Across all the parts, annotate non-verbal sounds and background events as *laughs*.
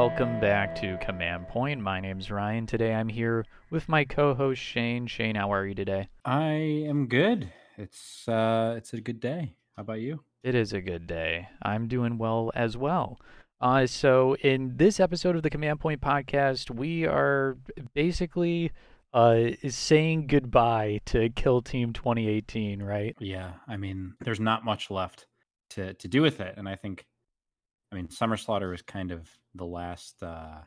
welcome back to Command Point. My name's Ryan. Today I'm here with my co-host Shane. Shane, how are you today? I am good. It's uh it's a good day. How about you? It is a good day. I'm doing well as well. Uh, so in this episode of the Command Point podcast, we are basically uh saying goodbye to Kill Team 2018, right? Yeah, I mean, there's not much left to to do with it, and I think, I mean, Summer Slaughter was kind of the last uh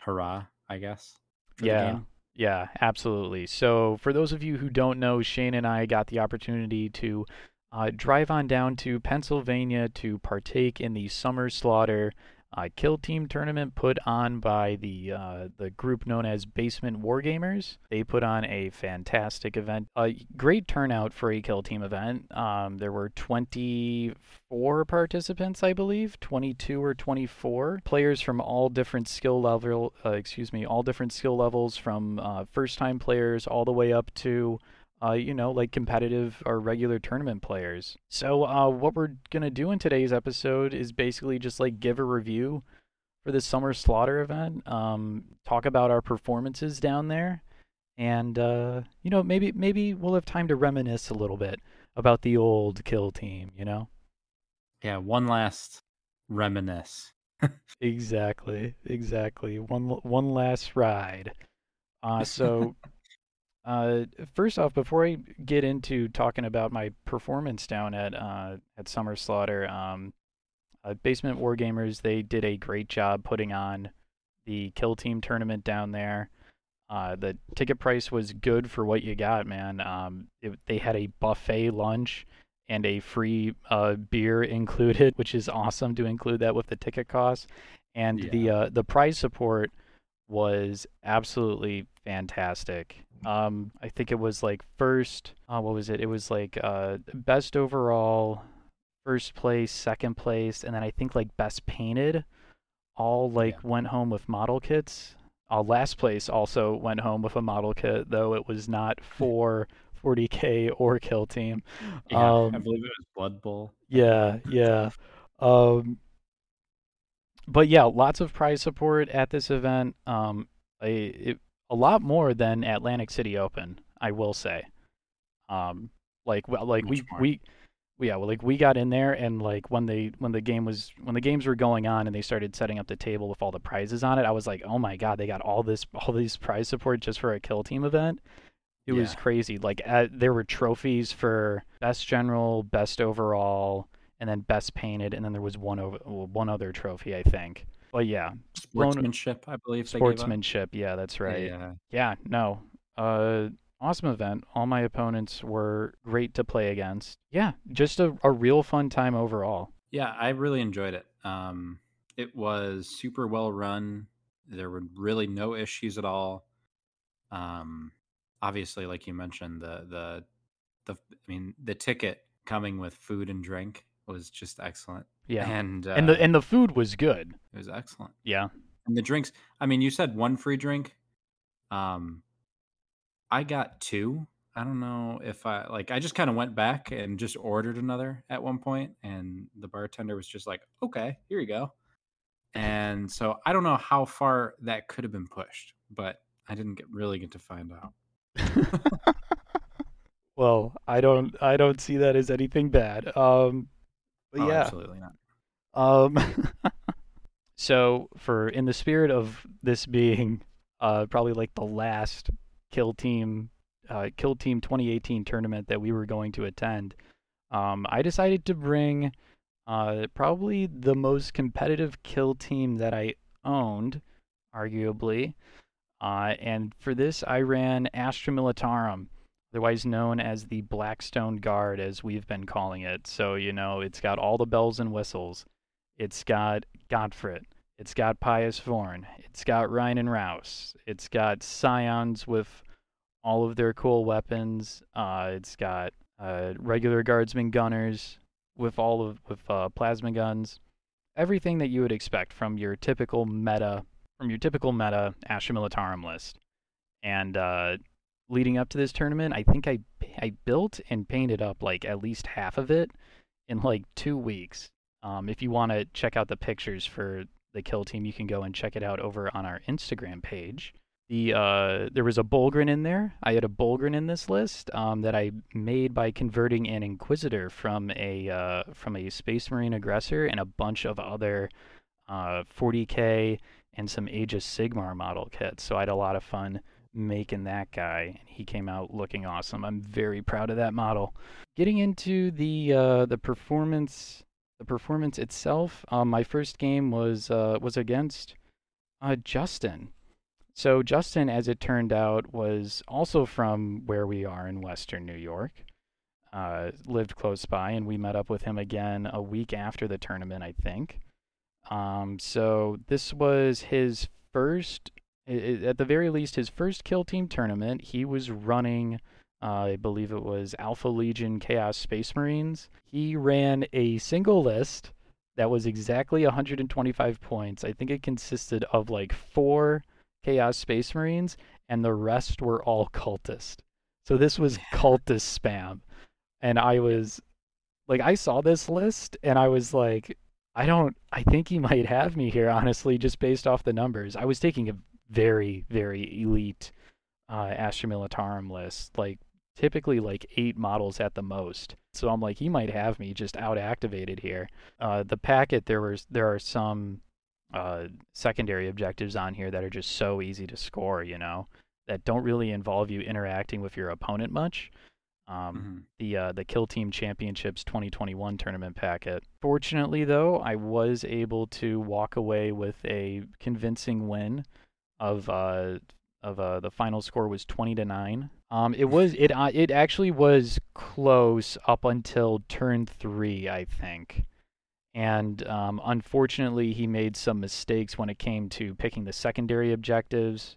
hurrah, I guess. Yeah. Yeah, absolutely. So, for those of you who don't know, Shane and I got the opportunity to uh, drive on down to Pennsylvania to partake in the Summer Slaughter uh, Kill Team tournament put on by the uh, the group known as Basement Wargamers. They put on a fantastic event. A great turnout for a Kill Team event. Um, there were 24 participants, I believe, 22 or 24 players from all different skill level. Uh, excuse me, all different skill levels, from uh, first-time players all the way up to uh, you know, like competitive or regular tournament players. So, uh, what we're gonna do in today's episode is basically just like give a review for the Summer Slaughter event, um, talk about our performances down there, and uh, you know, maybe maybe we'll have time to reminisce a little bit about the old Kill Team. You know, Yeah, one last reminisce. *laughs* exactly, exactly. One one last ride. Uh, so. *laughs* Uh, first off, before I get into talking about my performance down at uh, at Summer Slaughter, um, uh, Basement Wargamers they did a great job putting on the Kill Team tournament down there. Uh, the ticket price was good for what you got, man. Um, it, they had a buffet lunch and a free uh, beer *laughs* included, which is awesome to include that with the ticket cost. And the Yeah. uh, the prize support was absolutely fantastic. Um, I think it was like first, uh, what was it? It was like uh, best overall, first place, second place, and then I think like best painted, all like Yeah. went home with model kits. Uh, last place also went home with a model kit, though it was not *laughs* for 40k or Kill Team. Yeah, I Um, believe it was Blood Bowl. yeah, yeah. Um, but yeah, lots of prize support at this event. Um, a it, a lot more than Atlantic City Open, I will say. Um, like well, like we more. we yeah, well, like we got in there and like when they when the game was when the games were going on and they started setting up the table with all the prizes on it, I was like, oh my god, they got all this all these prize support just for a kill team event. It was crazy. Like uh, there were trophies for best general, best overall, and then best painted, and then there was one over well, one other trophy, I think. But yeah, Sportsmanship, I believe. they gave up. sportsmanship. Yeah, that's right. Yeah. Yeah, no. Uh awesome event. All my opponents were great to play against. Yeah, just a, a real fun time overall. Yeah, I really enjoyed it. Um, it was super well run. There were really no issues at all. Um, obviously, like you mentioned, the the the I mean, the ticket coming with food and drink was just excellent. Yeah. and uh, and the and the food was good. it was excellent. Yeah. And the drinks. I mean, you said one free drink. Um, I got two. I don't know if I like. I just kind of went back and just ordered another at one point, and the bartender was just like, "Okay, here you go." And so I don't know how far that could have been pushed, but I didn't get really get to find out. *laughs* well, I don't I don't see that as anything bad. Um but Oh, yeah. absolutely not. Um, *laughs* so for in the spirit of this being *laughs* uh, probably like the last kill team uh, kill team 2018 tournament that we were going to attend, um, I decided to bring uh, probably the most competitive kill team that I owned, arguably. Uh, and for this, I ran Astra Militarum, otherwise known as the Blackstone Guard, as we've been calling it. So, you know, it's got all the bells and whistles. It's got Godfrey. It's got Pious Vorne. It's got Rein and Raus. It's got Scions with all of their cool weapons. Uh, it's got uh, regular guardsmen gunners with all of with uh, plasma guns. Everything that you would expect from your typical meta from your typical meta Astra Militarum list. And uh, leading up to this tournament, I think I I built and painted up like at least half of it in like two weeks. Um, if you want to check out the pictures for the kill team, you can go and check it out over on our Instagram page. The uh, there was a Bullgryn in there. I had a Bullgryn in this list um, that I made by converting an Inquisitor from a uh, from a Space Marine aggressor and a bunch of other uh, 40k and some of Sigmar model kits. So I had a lot of fun making that guy, he came out looking awesome. I'm very proud of that model. Getting into the uh, the performance, the performance itself. Um, my first game was uh, was against uh, Justin. So Justin, as it turned out, was also from where we are in Western New York. Uh, lived close by, and we met up with him again a week after the tournament, I think. Um, so this was his first, at the very least, his first kill team tournament. He was running, uh, I believe it was Alpha Legion Chaos Space Marines. He ran a single list that was exactly 125 points. I think it consisted of like four Chaos Space Marines, and the rest were all cultist. So this was cultist spam. And I was like, I saw this list and I was like, I don't. I think he might have me here, honestly, just based off the numbers. I was taking a very, very elite uh, Astra Militarum list, like typically like eight models at the most. So I'm like, he might have me just out activated here. Uh, the packet, there was there are some uh, secondary objectives on here that are just so easy to score, you know, that don't really involve you interacting with your opponent much. Um, mm-hmm. The uh, the Kill Team Championships 2021 tournament packet. Fortunately, though, I was able to walk away with a convincing win of uh, of uh, the final score was 20 to nine. Um, it was it uh, it actually was close up until turn three, I think. And um, unfortunately, he made some mistakes when it came to picking the secondary objectives.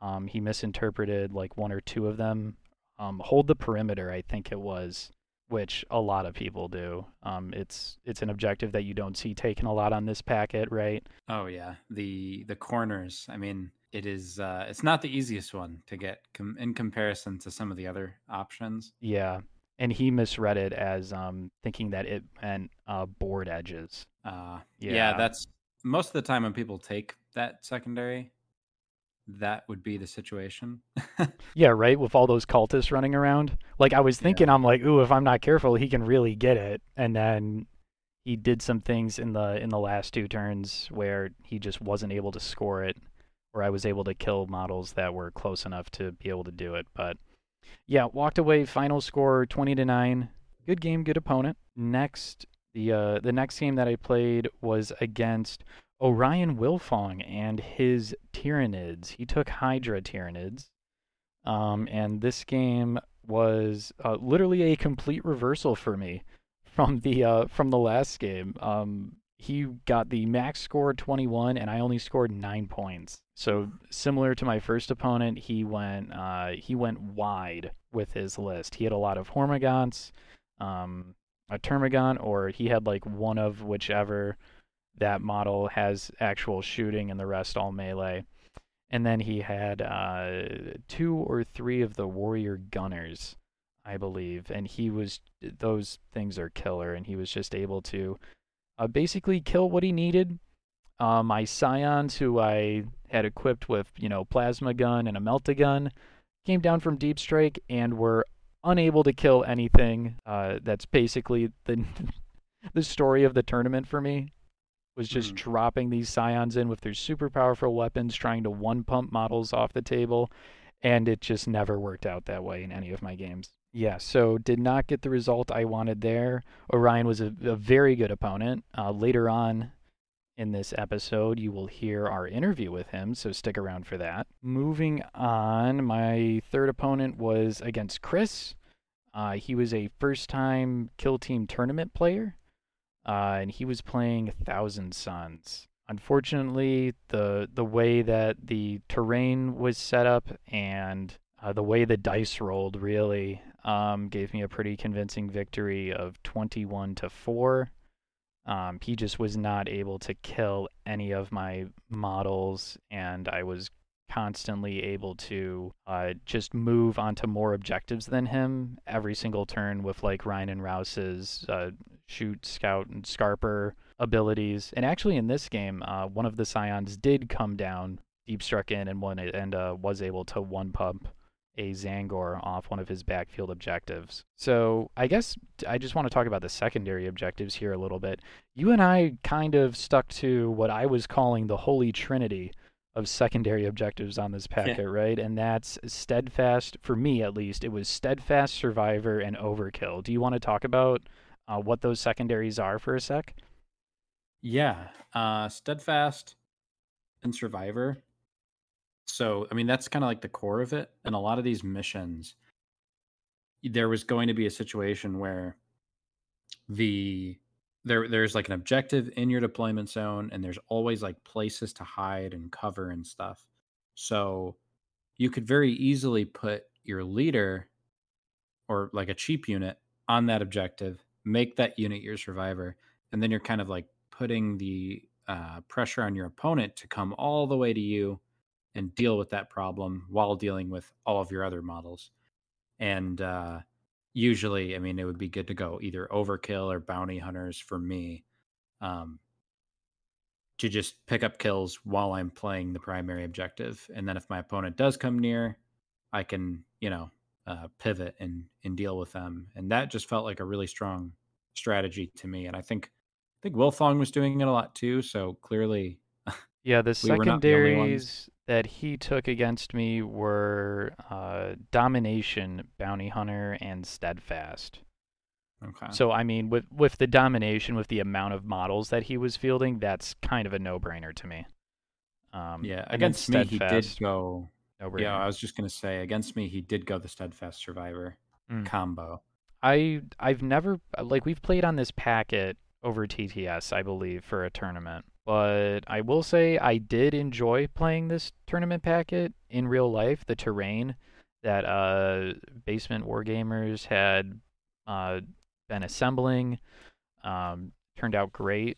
Um, he misinterpreted like one or two of them um, hold the perimeter, I think it was, which a lot of people do. Um, it's it's an objective that you don't see taken a lot on this packet, right? Oh yeah, the the corners. I mean, it is uh, it's not the easiest one to get com- in comparison to some of the other options. Yeah, and he misread it as um, thinking that it meant uh, board edges. Uh, yeah. yeah, that's most of the time when people take that secondary that would be the situation. *laughs* yeah, right. With all those cultists running around, like I was thinking, yeah. I'm like, ooh, if I'm not careful, he can really get it. And then he did some things in the in the last two turns where he just wasn't able to score it, or I was able to kill models that were close enough to be able to do it. But yeah, walked away. Final score twenty to nine. Good game, good opponent. Next, the uh, the next game that I played was against Orion Wilfong and his Tyranids. He took Hydra Tyranids. Um, and this game was uh, literally a complete reversal for me from the uh, from the last game. Um, he got the max score 21, and I only scored nine points. So similar to my first opponent, he went uh, he went wide with his list. He had a lot of Hormagaunts, um, a Termagant, or he had like one of whichever that model has actual shooting and the rest all melee. And then he had uh, two or three of the warrior gunners, I believe, and he was those things are killer, and he was just able to uh, basically kill what he needed. Uh, my scions, who I had equipped with you know plasma gun and a melta gun, came down from deep strike and were unable to kill anything. Uh, that's basically the *laughs* the story of the tournament for me was just mm. dropping these scions in with their super powerful weapons, trying to one pump models off the table, and it just never worked out that way in any of my games. Yeah, so did not get the result I wanted there. Orion was a, a very good opponent. Uh, later on in this episode, you will hear our interview with him, so stick around for that. Moving on, my third opponent was against Chris. Uh, he was a first time Kill Team tournament player uh, and he was playing Thousand Sons. Unfortunately, the the way that the terrain was set up and uh, the way the dice rolled really um, gave me a pretty convincing victory of 21 to 4. Um, he just was not able to kill any of my models, and I was constantly able to uh, just move onto more objectives than him every single turn with like Rein and Raus's uh, shoot, scout, and scarper abilities. And actually, in this game, uh, one of the scions did come down, deep struck in, and one and uh, was able to one pump a Tzaangor off one of his backfield objectives. So I guess I just want to talk about the secondary objectives here a little bit. You and I kind of stuck to what I was calling the holy trinity of secondary objectives on this packet, yeah. right? And that's steadfast for me at least. It was steadfast, survivor, and overkill. Do you want to talk about uh, what those secondaries are for a sec? Yeah, uh, steadfast and survivor. So I mean that's kind of like the core of it. And a lot of these missions, there was going to be a situation where the there there's like an objective in your deployment zone and there's always like places to hide and cover and stuff so you could very easily put your leader or like a cheap unit on that objective make that unit your survivor and then you're kind of like putting the uh, pressure on your opponent to come all the way to you and deal with that problem while dealing with all of your other models and uh, usually, I mean, it would be good to go either overkill or bounty hunters for me. Um, to just pick up kills while I'm playing the primary objective. And then if my opponent does come near, I can, you know, uh, pivot and and deal with them. And that just felt like a really strong strategy to me. And I think I think Wilfong was doing it a lot too. So clearly, *laughs* yeah, the we secondaries that he took against me were uh, Domination, Bounty Hunter, and Steadfast. Okay. So I mean, with with the domination, with the amount of models that he was fielding, that's kind of a no brainer to me. Um, yeah, against me he did go. No-brainer. Yeah, I was just gonna say against me he did go the Steadfast Survivor mm. combo. I I've never like we've played on this packet over TTS, I believe, for a tournament. But I will say I did enjoy playing this tournament packet in real life. The terrain that uh, Basement Wargamers had uh, been assembling um, turned out great.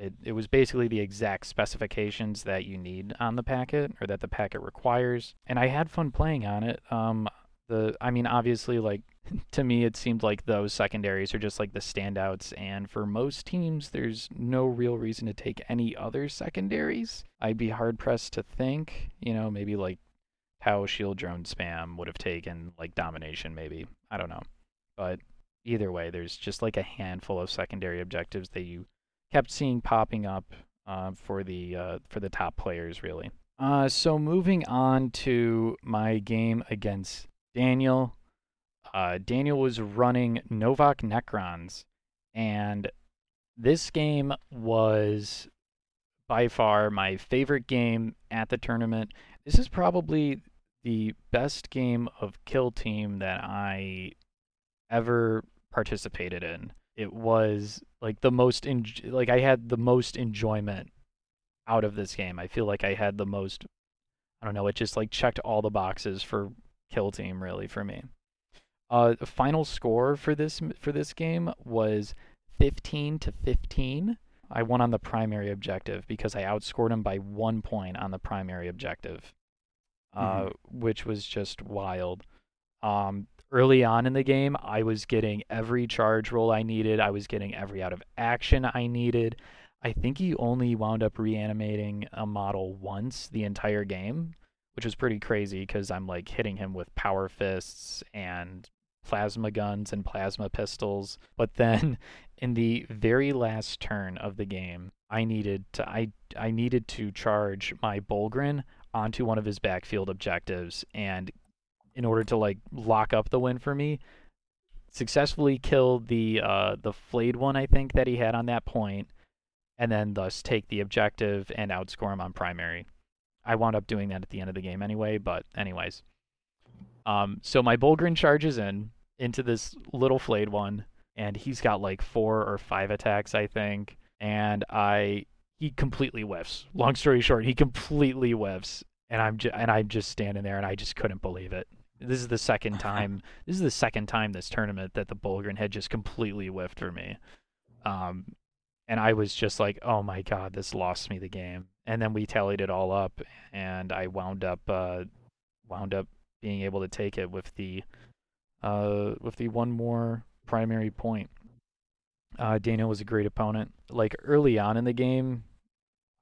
It, it was basically the exact specifications that you need on the packet or that the packet requires. And I had fun playing on it. Um, the I mean, obviously, like *laughs* to me, it seemed like those secondaries are just like the standouts. And for most teams, there's no real reason to take any other secondaries. I'd be hard pressed to think, you know, maybe like how Shield Drone Spam would have taken like Domination, maybe. I don't know. But either way, there's just like a handful of secondary objectives that you kept seeing popping up uh, for the uh, for the top players, really. Uh, so moving on to my game against Daniel. Uh, Daniel was running Novokh Necrons, and this game was by far my favorite game at the tournament. This is probably the best game of Kill Team that I ever participated in. It was like the most en- like I had the most enjoyment out of this game. I feel like I had the most I don't know, it just like checked all the boxes for kill team really for me. Uh, the final score for this for this game was 15 to 15. I won on the primary objective because I outscored him by one point on the primary objective, uh, mm-hmm. which was just wild. Um, early on in the game, I was getting every charge roll I needed. I was getting every out of action I needed. I think he only wound up reanimating a model once the entire game, which was pretty crazy because I'm like hitting him with power fists and plasma guns and plasma pistols. But then *laughs* in the very last turn of the game, I needed to I I needed to charge my Bullgryn onto one of his backfield objectives and in order to like lock up the win for me, successfully kill the uh the flayed one I think that he had on that point and then thus take the objective and outscore him on primary. I wound up doing that at the end of the game anyway, but anyways. Um, so my Bullgryn charges in into this little flayed one, and he's got like four or five attacks, I think. And I he completely whiffs. Long story short, he completely whiffs, and I'm just and I'm just standing there, and I just couldn't believe it. This is the second *laughs* time. this is the second time this tournament that the Bullgryn had just completely whiffed for me. Um, and I was just like, "Oh my god, this lost me the game." And then we tallied it all up, and I wound up uh, wound up being able to take it with the uh, with the one more primary point. Uh, Daniel was a great opponent. Like early on in the game,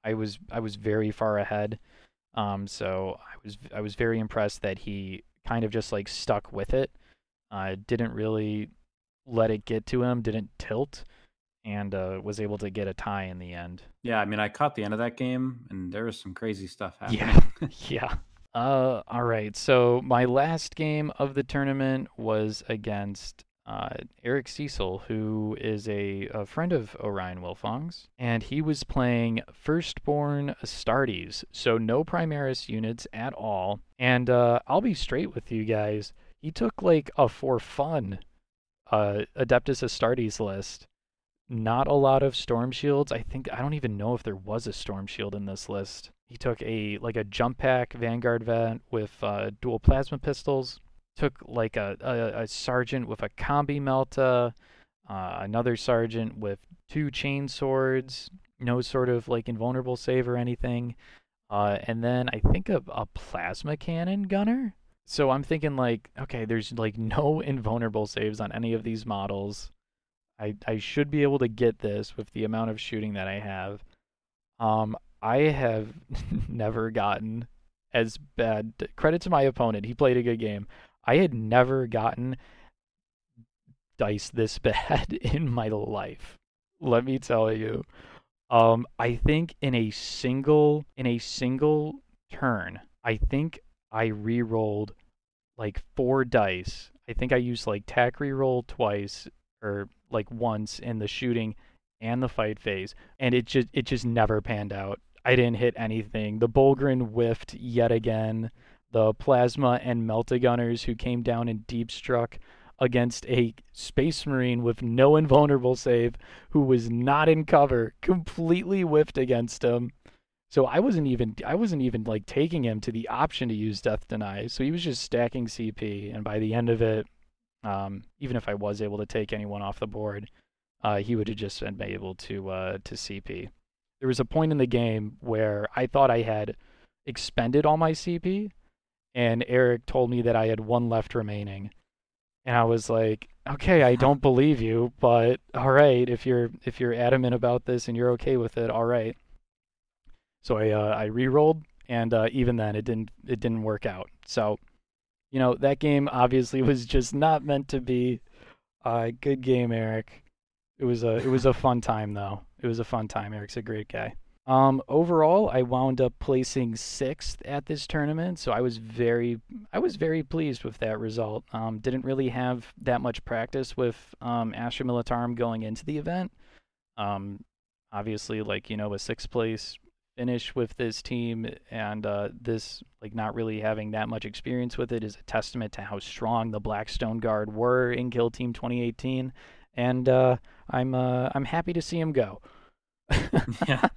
I was I was very far ahead. Um, so I was I was very impressed that he kind of just like stuck with it. Uh, didn't really let it get to him. Didn't tilt, and uh, was able to get a tie in the end. Yeah, I mean, I caught the end of that game, and there was some crazy stuff happening. Yeah, *laughs* *laughs* yeah. Uh, all right. So my last game of the tournament was against uh, Eric Cecil, who is a, a friend of Orion Wilfong's, and he was playing Firstborn Astartes, so no Primaris units at all. And uh, I'll be straight with you guys. He took like a for fun uh, Adeptus Astartes list. Not a lot of storm shields. I think I don't even know if there was a storm shield in this list. He took a like a jump pack Vanguard vet with uh, dual plasma pistols took like a, a, a sergeant with a combi melta, uh, another sergeant with two chain swords, no sort of like invulnerable save or anything, uh, and then I think a, a plasma cannon gunner. So I'm thinking like, okay, there's like *laughs* no invulnerable saves on any of these models. I I should be able to get this with the amount of shooting that I have. Um, I have *laughs* never gotten as bad. Credit to my opponent; he played a good game. I had never gotten dice this *laughs* bad in my life. Let me tell you. Um, I think in a single in a single turn, I think I re-rolled like four dice. I think I used like tack re-roll twice or like once in the shooting and the fight phase, and it just it just never panned out. I didn't hit anything. The Bullgryn whiffed yet again the plasma and melta gunners who came down and deep struck against a space marine with no invulnerable save who was not in cover completely whiffed against him. So i wasn't even i wasn't even like taking him to the option to use death deny. So he was just stacking cp and by the end of it um, even if i was able to take anyone off the board uh, he would have just been able to uh, to cp there was a point in the game where i thought i had expended all my cp and Eric told me that I had one left remaining. And I was like, "Okay, I don't believe you, but all right, if you're if you're adamant about this and you're okay with it, all right." So I uh, I re-rolled, and uh, even then, it didn't it didn't work out. So, you know, that game obviously *laughs* was just not meant to be. Uh, good game, Eric. It was a it was a fun time though. It was a fun time. Eric's a great guy. Um, overall, I wound up placing sixth at this tournament, so I was very, I was very pleased with that result. Um, didn't really have that much practice with um, Astra Militarum going into the event. Um, obviously, like you know, a sixth place finish with this team and uh, this like not really having that much experience with it is a testament to how strong the Blackstone Guard were in Kill Team 2018, and uh, I'm uh, I'm happy to see him go. *laughs* yeah.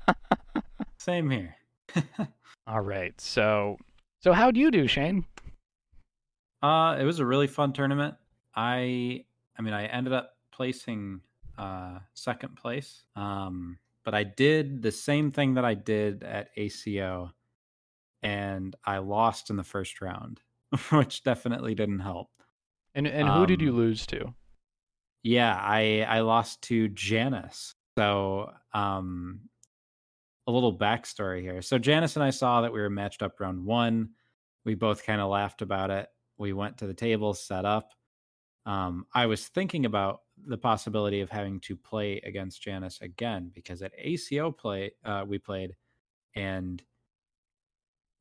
Same here. *laughs* All right. So so how do you do, Shane? Uh it was a really fun tournament. I I mean I ended up placing uh second place. Um but I did the same thing that I did at ACO and I lost in the first round, *laughs* which definitely didn't help. And and who um, did you um, lose to? Yeah, I I lost to Janice. So, um, a little backstory here. So, Janice and I saw that we were matched up round one. We both kind of laughed about it. We went to the table, set up. Um, I was thinking about the possibility of having to play against Janice again because at ACO play uh, we played, and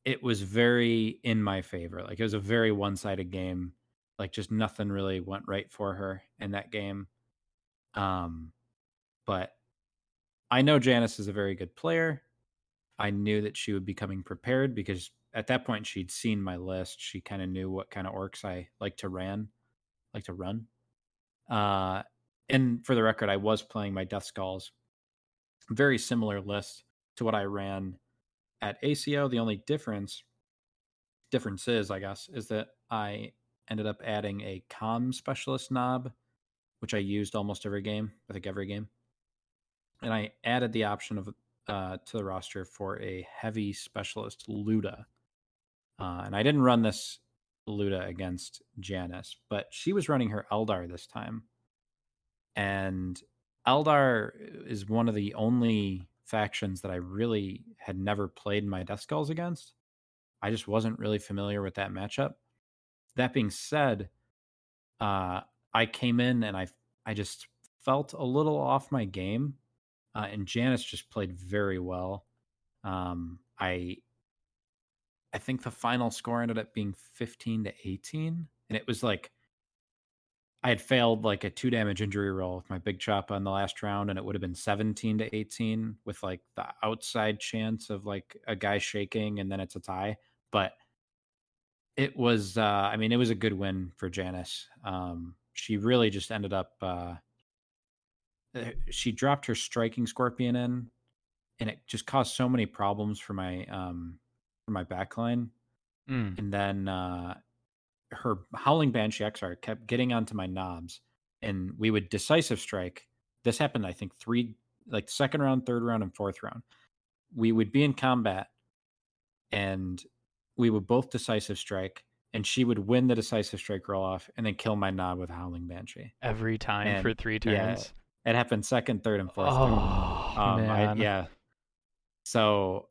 it was very in my favor. Like it was a very one-sided game. Like just nothing really went right for her in that game. Um, but I know Janice is a very good player. I knew that she would be coming prepared because at that point she'd seen my list. She kind of knew what kind of orcs I like to ran, like to run. Uh, and for the record, I was playing my Death Skulls, very similar list to what I ran at ACO. The only difference, difference is, I guess, is that I ended up adding a com specialist Nob, which I used almost every game. I think every game and I added the option of uh, to the roster for a heavy specialist Loota. Uh, and I didn't run this Loota against Janice, but she was running her Eldar this time. And Eldar is one of the only factions that I really had never played my Death Skulls against. I just wasn't really familiar with that matchup. That being said, uh, I came in and I I just felt a little off my game, uh, and Janice just played very well. Um, I I think the final score ended up being fifteen to eighteen, and it was like I had failed like a two damage injury roll with my big chop on the last round, and it would have been 17 to 18 with like the outside chance of like a guy shaking and then it's a tie. But it was, uh, I mean, it was a good win for Janice. Um, she really just ended up, uh, eh, she dropped her striking scorpion in, and it just caused so many problems for my, um, for my backline. Mm. And then, uh, her howling banshee Exarch kept getting onto my Nobs, and we would decisive strike. This happened, I think, three like second round, third round, and fourth round. We would be in combat, and we would both decisive strike, and she would win the decisive strike roll off, and then kill my Nob with a howling banshee. Every time And, for three turns. It happened second, third, and fourth. Oh Um, I, man. yeah. So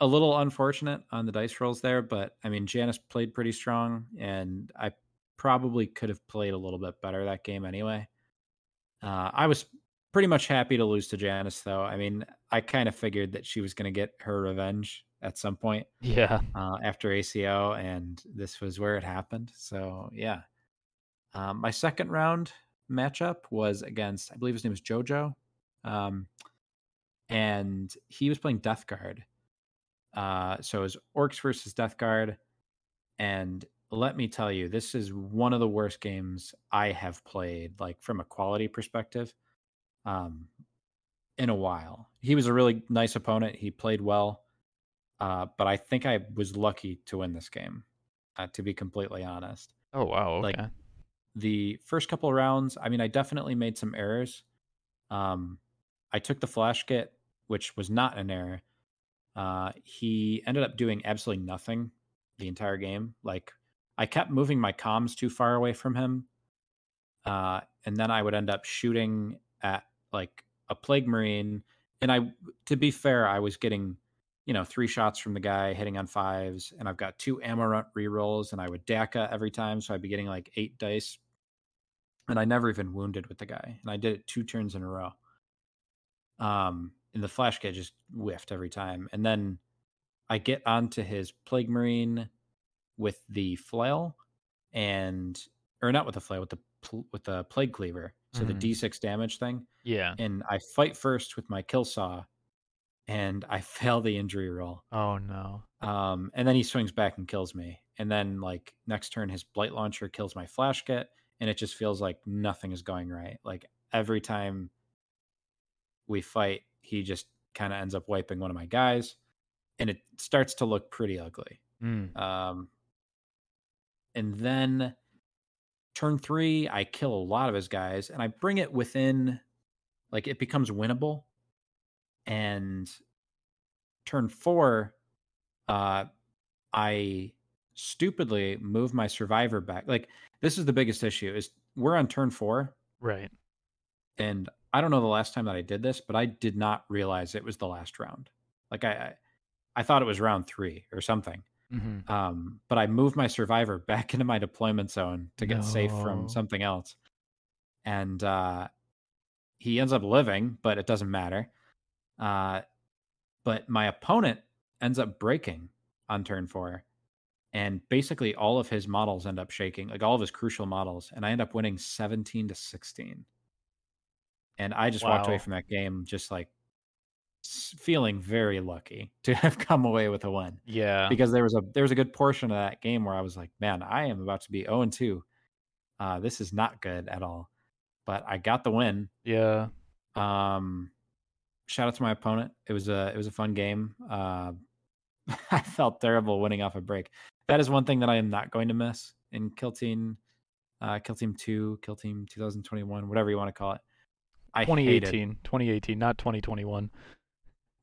a little unfortunate on the dice rolls there, but I mean, Janice played pretty strong, and I probably could have played a little bit better that game anyway. Uh, I was pretty much happy to lose to Janice, though. I mean, I kind of figured that she was going to get her revenge at some point Yeah. uh, after ACO, and this was where it happened. So, yeah. Um, my second round matchup was against, I believe his name was JoJo. Um, and he was playing Death Guard. Uh, so it was Orcs versus Death Guard. And let me tell you, this is one of the worst games I have played, like from a quality perspective, um, in a while. He was a really nice opponent. He played well. Uh, but I think I was lucky to win this game, uh, to be completely honest. Oh wow. Like, Okay. The first couple of rounds, I mean, I definitely made some errors. Um, I took the Flash Git, which was not an error. Uh, he ended up doing absolutely nothing the entire game. Like, I kept moving my comms too far away from him. Uh, and then I would end up shooting at like a plague marine. And I, to be fair, I was getting, you know, three shots from the guy hitting on fives, and I've got two ammo runt rerolls, and I would Dakka every time, so I'd be getting like eight dice, and I never even wounded with the guy, and I did it two turns in a row. Um, and the Flash Git just whiffed every time, and then I get onto his plague marine with the flail, and or not with the flail, with the pl- with the plague cleaver, so Mhm. the D6 damage thing Yeah. and I fight first with my kill saw, and I *laughs* fail the injury roll. Oh no. Um, and then he swings back and kills me. And then like next turn, his blight launcher kills my Flash Git, and it just feels like nothing is going right. Like every time we fight, he just kind of ends up wiping one of my guys, and it starts to look pretty ugly. Mm. Um, and then turn three, I kill a lot of his guys, and I bring it within, like it becomes winnable. And turn four, uh, I stupidly move my survivor back. Like this is the biggest issue is we're on turn four, Right. and I don't know the last time that I did this, but I did not realize it was the last round. Like I, I, I thought it was round three or something. hmm Um, but I moved my survivor *laughs* back into my deployment zone to get safe from something else. And uh, he ends up living, but it doesn't matter. Uh, but my opponent ends up breaking on turn four. And basically, all of his models end up shaking, like all of his crucial models. And I end up winning 17 to 16. And I just walked away from that game just like feeling very lucky *laughs* to have come away with a win Yeah. because there was a there was a good portion of that game where I was like, man, I am about to be 0 and 2. Uh, this is not good at all. But I got the win. yeah. Um, shout out to my opponent. It was a it was a fun game. Uh, *laughs* I felt terrible winning off a break. That is one thing that I am not going to miss in Kill Team, uh, Kill Team Two, Kill Team 2021, whatever you want to call it. I hated 2018. 2018, not 2021.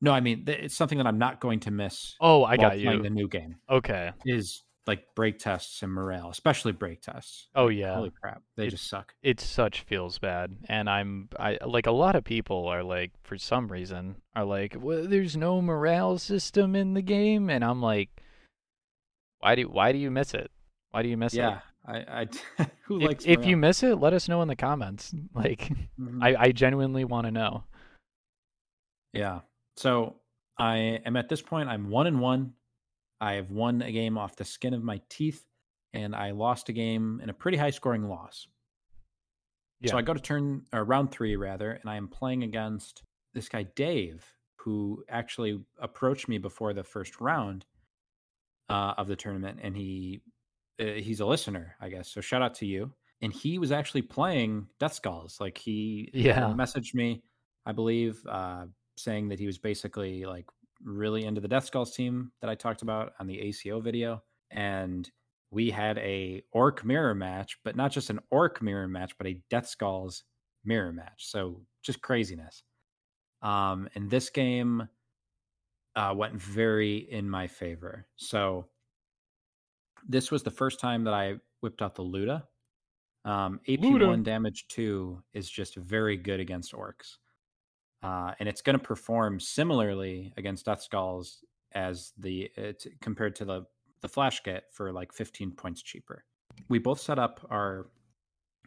No, I mean it's something that I'm not going to miss. Oh, I got playing you. the new game. Okay. Is like break tests and morale, especially break tests. Oh Like, yeah. Holy crap, they It- just suck. it such feels bad and i'm i like a lot of people are like for some reason are like well there's no morale system in the game and i'm like why do why do you miss it why do you miss it? Yeah, I, I *laughs* who it likes if, if you miss it let us know in the comments *laughs* like Mhm. i i genuinely want to know Yeah. So I am at this point. I'm one and one. I have won a game off the skin of my teeth, and I lost a game in a pretty high scoring loss. yeah So I go to turn or round three rather, and I am playing against this guy Dave, who actually approached me before the first round uh, of the tournament, and he uh, he's a listener, I guess. So shout out to you. And he was actually playing Death Skulls. Like he Yeah. messaged me, I believe, uh, saying that he was basically like really into the Death Skulls team that I talked about on the ACO video, and we had a orc mirror match, but not just an orc mirror match, but a Death Skulls mirror match. So just craziness. Um, and this game uh, went very in my favor. So this was the first time that I whipped out the Loota. Um, AP one damage two is just very good against orcs, uh, and it's going to perform similarly against Death Skulls as the it, compared to the the Flash Git for like 15 points cheaper. We both set up our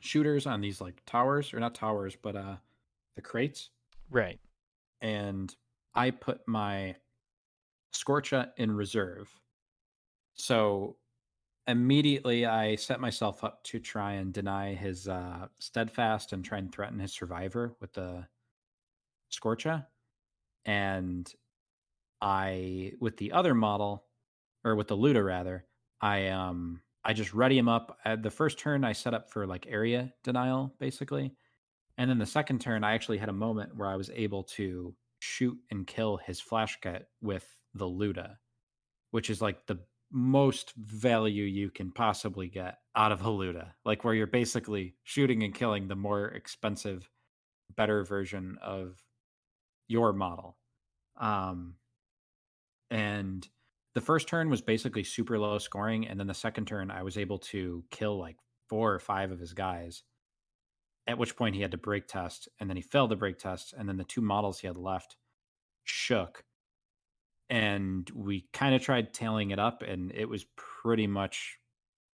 shooters on these like towers or not towers, but uh the crates right and I put my Skorcha in reserve. So immediately I set myself up to try and deny his uh, steadfast and try and threaten his survivor with the Skorcha. And I, with the other model, or with the Loota rather, I um I just ready him up. At the first turn, I set up for like area denial basically, and then the second turn, I actually had a moment where I was able to shoot and kill his Flash Git with the Loota, which is like the most value you can possibly get out of a Loota. Like where you're basically shooting and killing the more expensive, better version of your model. Um, and the first turn was basically super low scoring, and then the second turn I was able to kill like four or five of his guys at which point he had to break test and then he failed the break test and then the two models he had left shook and we kind of tried tailing it up and it was pretty much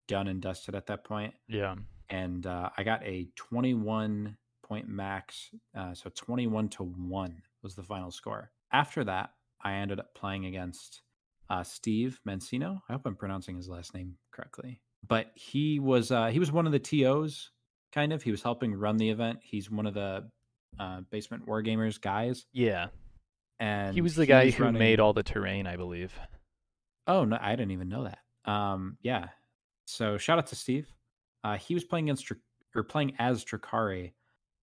done and dusted at that point yeah and uh, i got a 21 point max uh, so 21 to 1 was the final score after that i ended up playing against uh, steve mancino i hope i'm pronouncing his last name correctly but he was uh, he was one of the tos kind of. He was helping run the event. He's one of the uh, basement wargamers guys, yeah and he was the guy was who running- made all the terrain i believe Oh no, I didn't even know that. Um, yeah. So shout out to Steve. Uh, he was playing against or playing as Drukhari,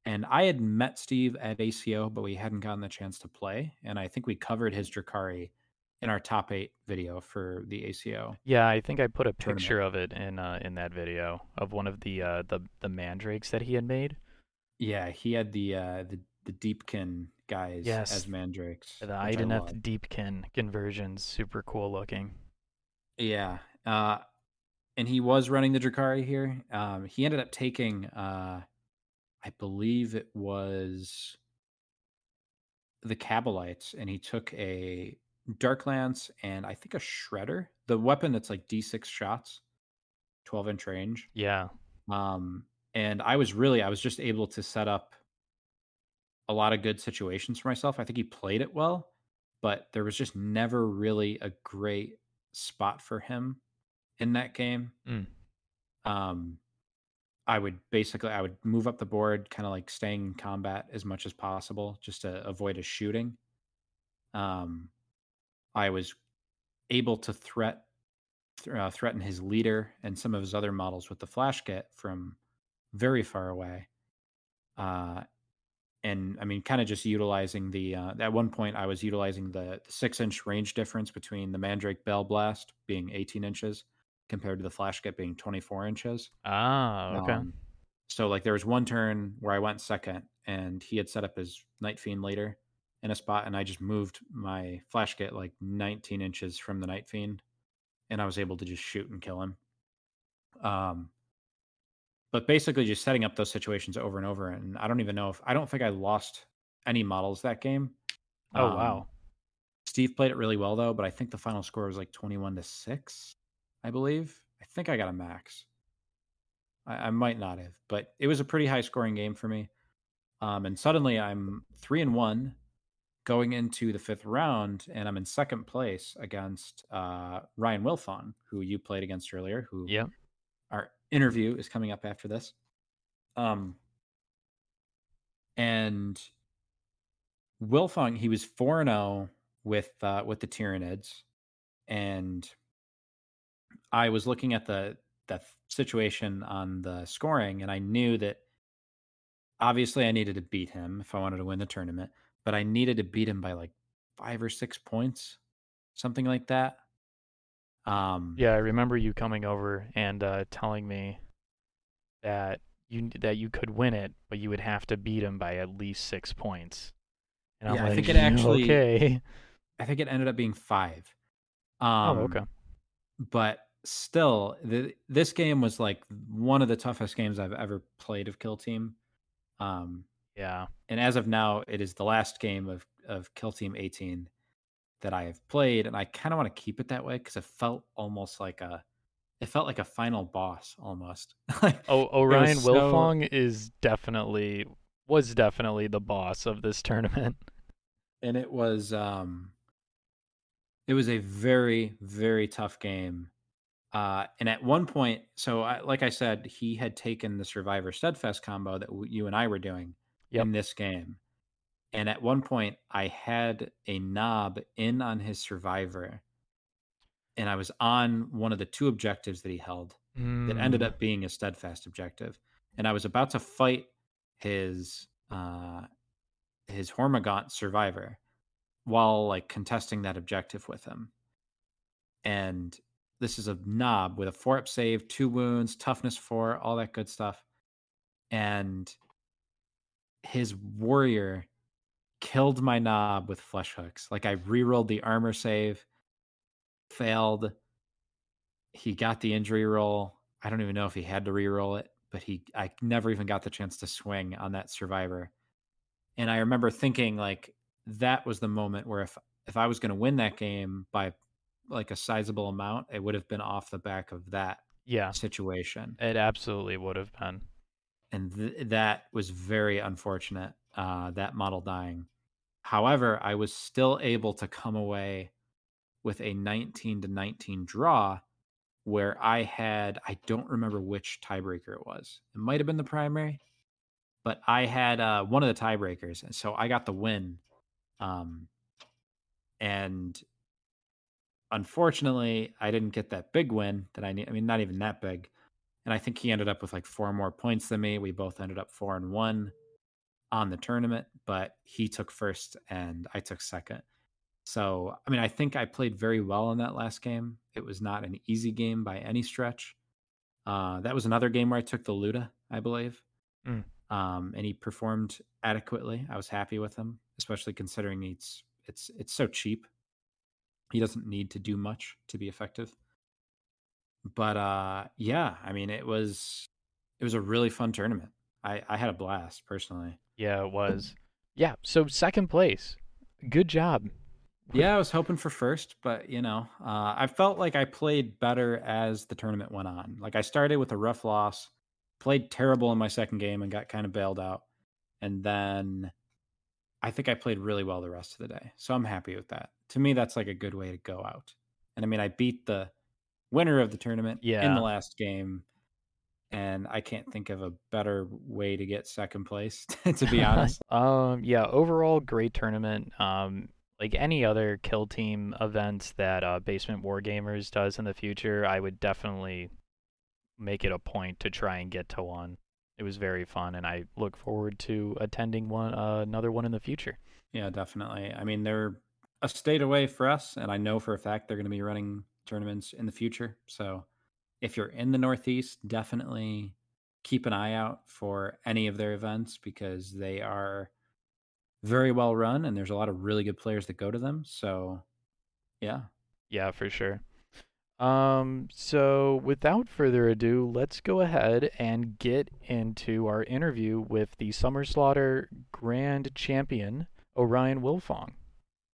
and I had met Steve at ACO, but we hadn't gotten the chance to play. And I think we covered his Drukhari in our top eight video for the ACO. Yeah, I think I put a tournament. picture of it in uh, in that video of one of the uh, the the mandrakes that he had made. Yeah, he had the uh, the the Deepkin guys Yes. as mandrakes. The Idoneth. Deepkin conversions, super cool looking. Yeah. Uh, and he was running the Drukhari here. Um, he ended up taking, uh, I believe it was the Kabalites, and he took a Dark Lance and I think a Shredder, the weapon that's like D6 shots, 12 inch range. Yeah, Um, and I was really, I was just able to set up a lot of good situations for myself. I think he played it well, but there was just never really a great spot for him in that game. Mm. Um, I would basically, I would move up the board, kind of like staying in combat as much as possible, just to avoid a shooting. Um, I was able to threat th- uh, threaten his leader and some of his other models with the Flash Git from very far away. Uh, and I mean, kind of just utilizing the. Uh, at one point, I was utilizing the, the six inch range difference between the Mandrake Baleblast being 18 inches compared to the Flash Git being 24 inches. Ah, okay. Um, so like there was one turn where I went second, and he had set up his Night Fiend later in a spot, and I just moved my Flash Git like 19 inches from the Night Fiend, and I was able to just shoot and kill him. Um, but basically just setting up those situations over and over. And I don't even know if I don't think I lost any models that game. Oh Um, wow. Steve played it really well though, but I think the final score was like 21 to 6, I believe. I think I got a max. I, I might not have, but it was a pretty high scoring game for me. Um, and suddenly I'm three and one going into the fifth round, and I'm in second place against uh, Ryan Wilfong, who you played against earlier, who Yep. our interview is coming up after this. Um, and Wilfong, he was four and zero with uh, with the Tyranids, and I was looking at the the situation on the scoring, and I knew that obviously I needed to beat him if I wanted to win the tournament, but I needed to beat him by like five or six points, something like that. Um, Yeah, I remember you coming over and uh, telling me that you that you could win it, but you would have to beat him by at least six points. And I'm Yeah, I think it *laughs* actually- okay. I think it ended up being five. Um, oh, okay. but still the, this game was like one of the toughest games i've ever played of kill team um Yeah. and as of now it is the last game of of kill team 18 that i have played and i kind of want to keep it that way because it felt almost like a it felt like a final boss almost *laughs* like Oh, Orion so- Wilfong is definitely was definitely the boss of this *laughs* tournament. and it was um it was a very very tough game uh and at one point so I, like i said he had taken the survivor steadfast combo that w- you and i were doing Yep. in this game. And at one point i had a Nob in on his survivor and i was on one of the two objectives that he held that ended Mm, up being a steadfast objective. And i was about to fight his uh his hormagaunt survivor while like contesting that objective with him. And this is a Nob with a four up save two wounds toughness four all that good stuff and his warrior killed my Nob with flesh hooks like i rerolled the armor save failed he got the injury roll. I don't even know if he had to re-roll it, but he I never even got the chance to swing on that survivor. And I remember thinking like that was the moment where if if I was going to win that game by like a sizable amount, it would have been off the back of that yeah, situation. it absolutely would have been. And th- that was very unfortunate uh that model dying. However, I was still able to come away with a 19 to 19 draw where I had I don't remember which tiebreaker it was. It might have been the primary, but I had uh, one of the tiebreakers, and so I got the win. Um, and unfortunately, I didn't get that big win that I need. I mean, not even that big. And I think he ended up with like four more points than me. We both ended up four and one on the tournament, but he took first and I took second. So, I mean, I think I played very well in that last game. It was not an easy game by any stretch. Uh, that was another game where I took the Loota, I believe. Mm. Um, and he performed adequately. I was happy with him, especially considering it's it's it's so cheap. He doesn't need to do much to be effective. But uh, yeah, I mean, it was it was a really fun tournament. I I had a blast personally. Yeah, it was. Yeah, so second place. Good job. Yeah, I was hoping for first, but you know, uh, I felt like I played better as the tournament went on. Like I started with a rough loss, played terrible in my second game, and got kind of bailed out. And then I think I played really well the rest of the day. So I'm happy with that. To me, that's like a good way to go out. And I mean, I beat the winner of the tournament yeah. in the last game. And I can't think of a better way to get second place, *laughs* to be *laughs* honest. um, yeah, overall great tournament. Um, like any other kill team events that uh, Basement Wargamers does in the future, I would definitely make it a point to try and get to one. It was very fun, and I look forward to attending one uh, another one in the future. Yeah, definitely. I mean, they're a state away for us, and I know for a fact they're going to be running tournaments in the future. So if you're in the Northeast, definitely keep an eye out for any of their events because they are very well run and there's a lot of really good players that go to them. So, yeah. Yeah, for sure. Um, so without further ado, let's go ahead and get into our interview with the Summer Slaughter Grand Champion, Orion Wilfong.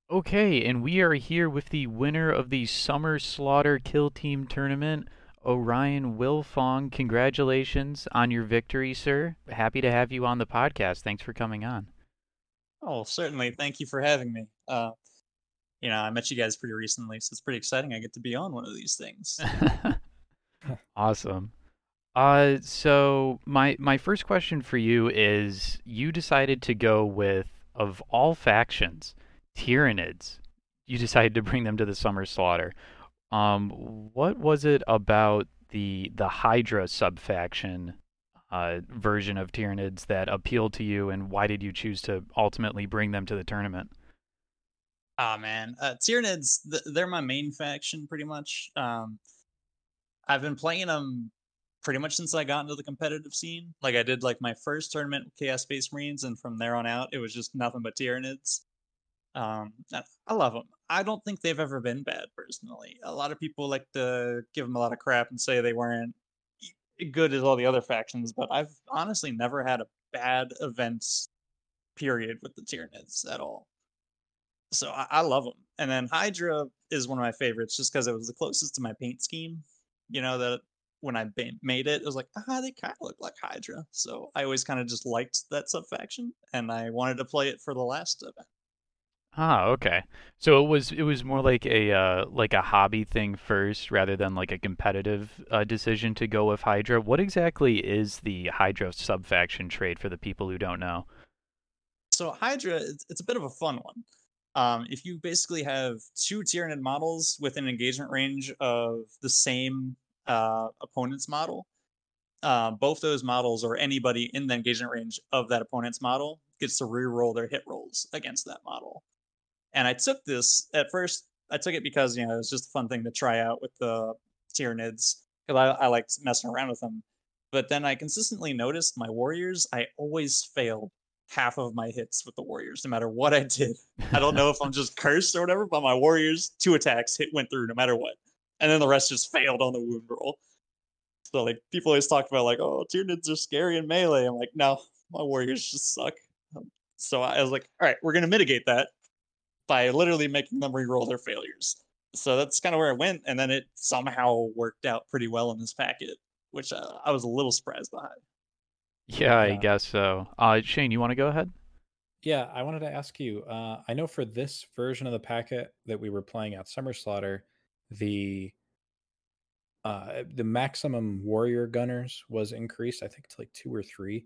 Okay, and we are here with the winner of the Summer Slaughter Kill Team Tournament, Orion Wilfong. Congratulations on your victory, sir. Happy to have you on the podcast. Thanks for coming on. Oh, certainly. Thank you for having me. Uh, you know, I met you guys pretty recently, so it's pretty exciting. I get to be on one of these things. *laughs* *laughs* awesome. Uh, so my my first question for you is: You decided to go with of all factions, Tyranids. You decided to bring them to the Summer Slaughter. Um, what was it about the the Hydra subfaction uh, version of Tyranids that appealed to you, and why did you choose to ultimately bring them to the tournament? Ah, oh, man, uh, Tyranids, th- they're my main faction pretty much. Um, I've been playing them pretty much since I got into the competitive scene. Like I did like my first tournament with Chaos Space Marines, and from there on out, it was just nothing but Tyranids. Um, I love them. I don't think they've ever been bad personally. A lot of people like to give them a lot of crap and say they weren't good as all the other factions, but I've honestly never had a bad events period with the Tyranids at all. So I, I love them. And then Hydra is one of my favorites just because it was the closest to my paint scheme. You know, that when I made it, it was like, ah, they kind of look like Hydra. So I always kind of just liked that sub faction, and I wanted to play it for the last event. Ah, okay. So it was it was more like a uh, like a hobby thing first, rather than like a competitive uh, decision to go with Hydra. What exactly is the Hydra subfaction trait for the people who don't know? So Hydra, it's, it's a bit of a fun one. Um, if you basically have two Tyranid models with an engagement range of the same uh, opponent's model, uh, both those models or anybody in the engagement range of that opponent's model gets to reroll their hit rolls against that model. And I took this at first. I took it because you know it was just a fun thing to try out with the Tyranids because I, I liked messing around with them. But then I consistently noticed my warriors. I always failed half of my hits with the warriors, no matter what I did. I don't know if I'm just cursed or whatever, but my warriors two attacks hit went through no matter what, and then the rest just failed on the wound roll. So like people always talk about like, oh, Tyranids are scary in melee. I'm like, no, my warriors just suck. So I was like, all right, we're gonna mitigate that by literally making them re-roll their failures. So that's kind of where it went, and then it somehow worked out pretty well in this packet, which uh, I was a little surprised by. Yeah, I guess so. Uh, Shane, you want to go ahead? Yeah, I wanted to ask you. Uh, I know for this version of the packet that we were playing at Summer Slaughter, the uh, the maximum warrior gunners was increased. I think to like two or three.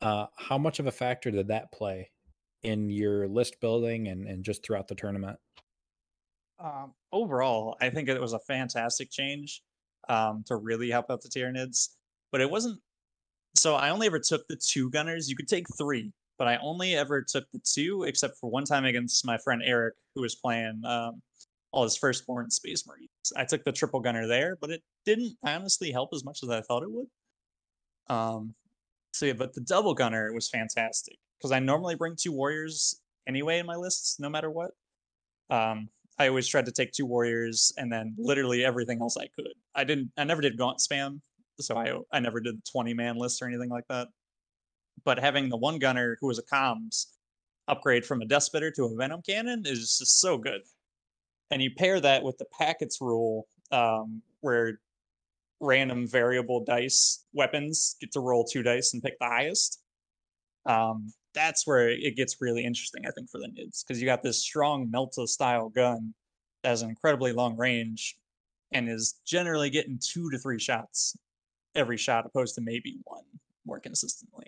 Uh, how much of a factor did that play in your list building and, and just throughout the tournament? Um, overall, I think it was a fantastic change um, to really help out the Tyranids. But it wasn't. So I only ever took the two gunners. You could take three, but I only ever took the two, except for one time against my friend Eric, who was playing um, all his firstborn Space Marines. I took the triple gunner there, but it didn't honestly help as much as I thought it would. Um, so yeah, but the double gunner was fantastic because I normally bring two warriors anyway in my lists, no matter what. Um, I always tried to take two warriors and then literally everything else I could. I didn't. I never did gaunt spam, so I I never did twenty man list or anything like that. But having the one gunner who was a comms upgrade from a death to a venom cannon is just so good. And you pair that with the packets rule, um, where random variable dice weapons get to roll two dice and pick the highest. Um, that's where it gets really interesting, I think, for the Nids, because you got this strong Melta style gun that has an incredibly long range and is generally getting two to three shots every shot, opposed to maybe one more consistently.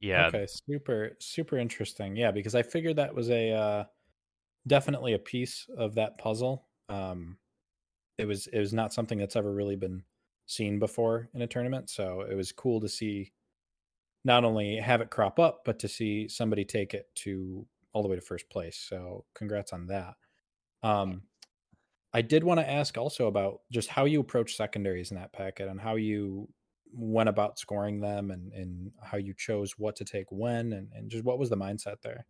Yeah. Okay. Super, super interesting. Yeah, because I figured that was a uh, definitely a piece of that puzzle. Um, it was it was not something that's ever really been seen before in a tournament, so it was cool to see not only have it crop up, but to see somebody take it to all the way to first place. So congrats on that. Um, I did want to ask also about just how you approach secondaries in that packet and how you went about scoring them and, and how you chose what to take when and, and just what was the mindset there?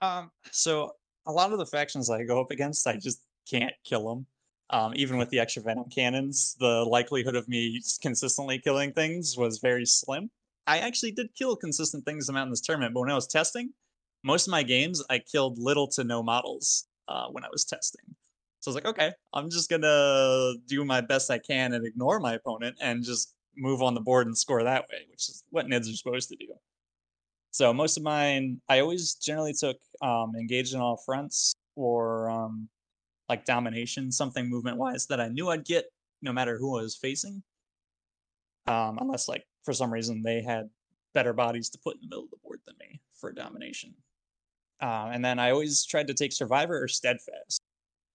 Um, so a lot of the factions I go up against, I just can't kill them. Um, even with the extra venom cannons, the likelihood of me consistently killing things was very slim. I actually did kill consistent things amount in this tournament, but when I was testing, most of my games I killed little to no models uh, when I was testing. So I was like, okay, I'm just gonna do my best I can and ignore my opponent and just move on the board and score that way, which is what NIDs are supposed to do. So most of mine, I always generally took um, engaged in all fronts or um, like domination, something movement wise that I knew I'd get no matter who I was facing. Um, unless like for some reason they had better bodies to put in the middle of the board than me for domination. Uh, and then I always tried to take survivor or steadfast